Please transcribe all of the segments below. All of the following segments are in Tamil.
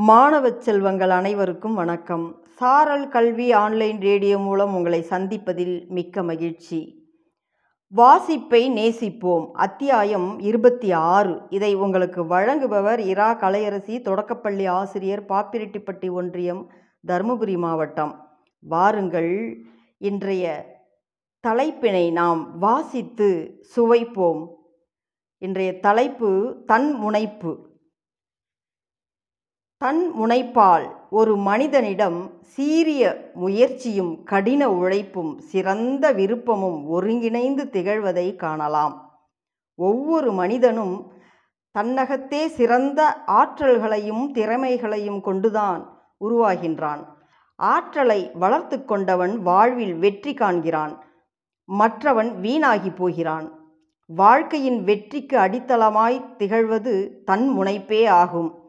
மாணவ செல்வங்கள் அனைவருக்கும் வணக்கம். சாரல் கல்வி ஆன்லைன் ரேடியோ மூலம் உங்களை சந்திப்பதில் மிக்க மகிழ்ச்சி. வாசிப்பை நேசிப்போம். அத்தியாயம் இருபத்தி ஆறு. இதை உங்களுக்கு வழங்குபவர் இரா கலையரசி தொடக்கப்பள்ளி ஆசிரியர் பாப்பிரெட்டிப்பட்டி ஒன்றியம் தருமபுரி மாவட்டம். வாருங்கள். இன்றைய தலைப்பினை நாம் வாசித்து சுவைப்போம். இன்றைய தலைப்பு தன் முனைப்பு. தன் முனைப்பால் ஒரு மனிதனிடம் சீரிய முயற்சியும் கடின உழைப்பும் சிறந்த விருப்பமும் ஒருங்கிணைந்து திகழ்வதை காணலாம். ஒவ்வொரு மனிதனும் தன்னகத்தே சிறந்த ஆற்றல்களையும் திறமைகளையும் கொண்டுதான் உருவாகின்றான். ஆற்றலை வளர்த்து கொண்டவன் வாழ்வில் வெற்றி காண்கிறான். மற்றவன் வீணாகி போகிறான். வாழ்க்கையின் வெற்றிக்கு அடித்தளமாய் திகழ்வது தன் முனைப்பே ஆகும்.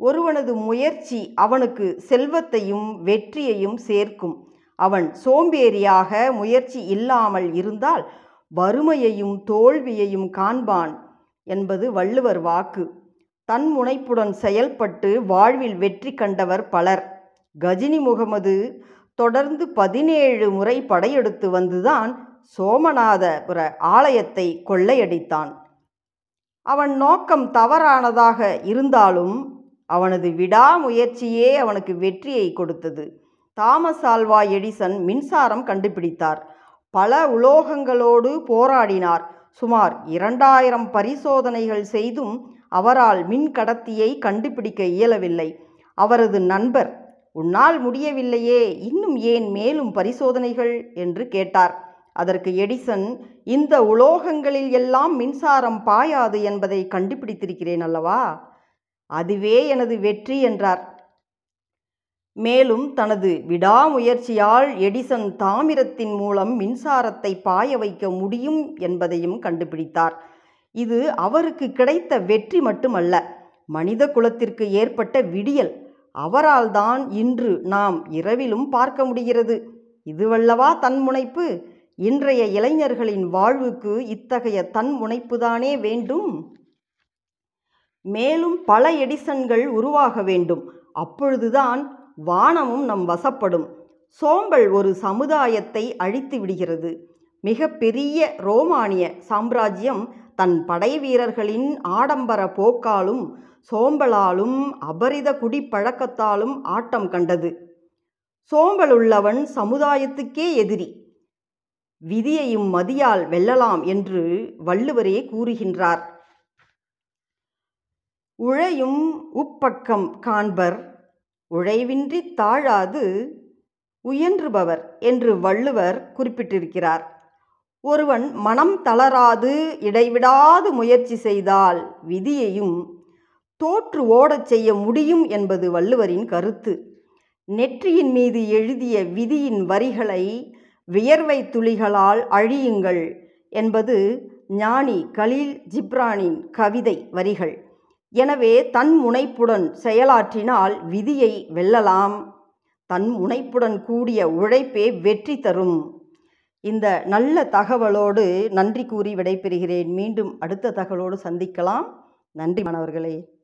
ஒருவனது முயற்சி அவனுக்கு செல்வத்தையும் வெற்றியையும் சேர்க்கும். அவன் சோம்பேறியாக முயற்சி இல்லாமல் இருந்தால் வறுமையையும் தோல்வியையும் காண்பான் என்பது வள்ளுவர் வாக்கு. தன் முனைப்புடன் செயல்பட்டு வாழ்வில் வெற்றி கண்டவர் பலர். கஜினி முகமது தொடர்ந்து பதினேழு முறை படையெடுத்து வந்துதான் சோமநாதபுர ஆலயத்தை கொள்ளையடித்தான். அவன் நோக்கம் தவறானதாக இருந்தாலும் அவனது விடாமுயற்சியே அவனுக்கு வெற்றியை கொடுத்தது. தாமஸ் ஆல்வா எடிசன் மின்சாரம் கண்டுபிடித்தார். பல உலோகங்களோடு போராடினார். சுமார் இரண்டாயிரம் பரிசோதனைகள் செய்தும் அவரால் மின் கடத்தியை கண்டுபிடிக்க இயலவில்லை. அவரது நண்பர் உன்னால் முடியவில்லையே இன்னும் ஏன் மேலும் பரிசோதனைகள்? என்று கேட்டார். அதற்கு எடிசன் இந்த உலோகங்களில் எல்லாம் மின்சாரம் பாயாது என்பதை கண்டுபிடித்திருக்கிறேன் அல்லவா? அதுவே எனது வெற்றி என்றார். மேலும் தனது விடாமுயற்சியால் எடிசன் தாமிரத்தின் மூலம் மின்சாரத்தை பாய வைக்க முடியும் என்பதையும் கண்டுபிடித்தார். இது அவருக்கு கிடைத்த வெற்றி மட்டுமல்ல மனித குலத்திற்கு ஏற்பட்ட விடியல். அவரால் தான் இன்று நாம் இரவிலும் பார்க்க முடிகிறது. இதுவல்லவா தன்முனைப்பு இன்றைய இளைஞர்களின் வாழ்வுக்கு இத்தகைய தன்முனைப்புதானே வேண்டும்? மேலும் பல எடிசன்கள் உருவாக வேண்டும். அப்பொழுதுதான் வானமும் நம் வசப்படும். சோம்பல் ஒரு சமுதாயத்தை அழித்து விடுகிறது. மிக பெரிய ரோமானிய சாம்ராஜ்யம் தன் படை வீரர்களின் ஆடம்பர போக்காலும் சோம்பலாலும் அபரித குடிப்பழக்கத்தாலும் ஆட்டம் கண்டது. சோம்பலுள்ளவன் சமுதாயத்துக்கே எதிரி. விதியையும் மதியால் வெல்லலாம் என்று வள்ளுவரே கூறுகின்றார். உழையும் உப்பக்கம் காண்பர் உழைவின்றி தாழாது உயன்றுபவர் என்று வள்ளுவர் குறிப்பிட்டிருக்கிறார். ஒருவன் மனம் தளராது இடைவிடாது முயற்சி செய்தால் விதியையும் தோற்று ஓடச் செய்ய முடியும் என்பது வள்ளுவரின் கருத்து. நெற்றியின் மீது எழுதிய விதியின் வரிகளை வியர்வை துளிகளால் அழியுங்கள் என்பது ஞானி கலீல் ஜிப்ரானின் கவிதை வரிகள். எனவே தன் முனைப்புடன் செயலாற்றினால் விதியை வெல்லலாம். தன் முனைப்புடன் கூடிய உழைப்பே வெற்றி தரும். இந்த நல்ல தகவலோடு நன்றி கூறி விடைபெறுகிறேன். மீண்டும் அடுத்த தகவலோடு சந்திக்கலாம். நன்றி மாணவர்களே.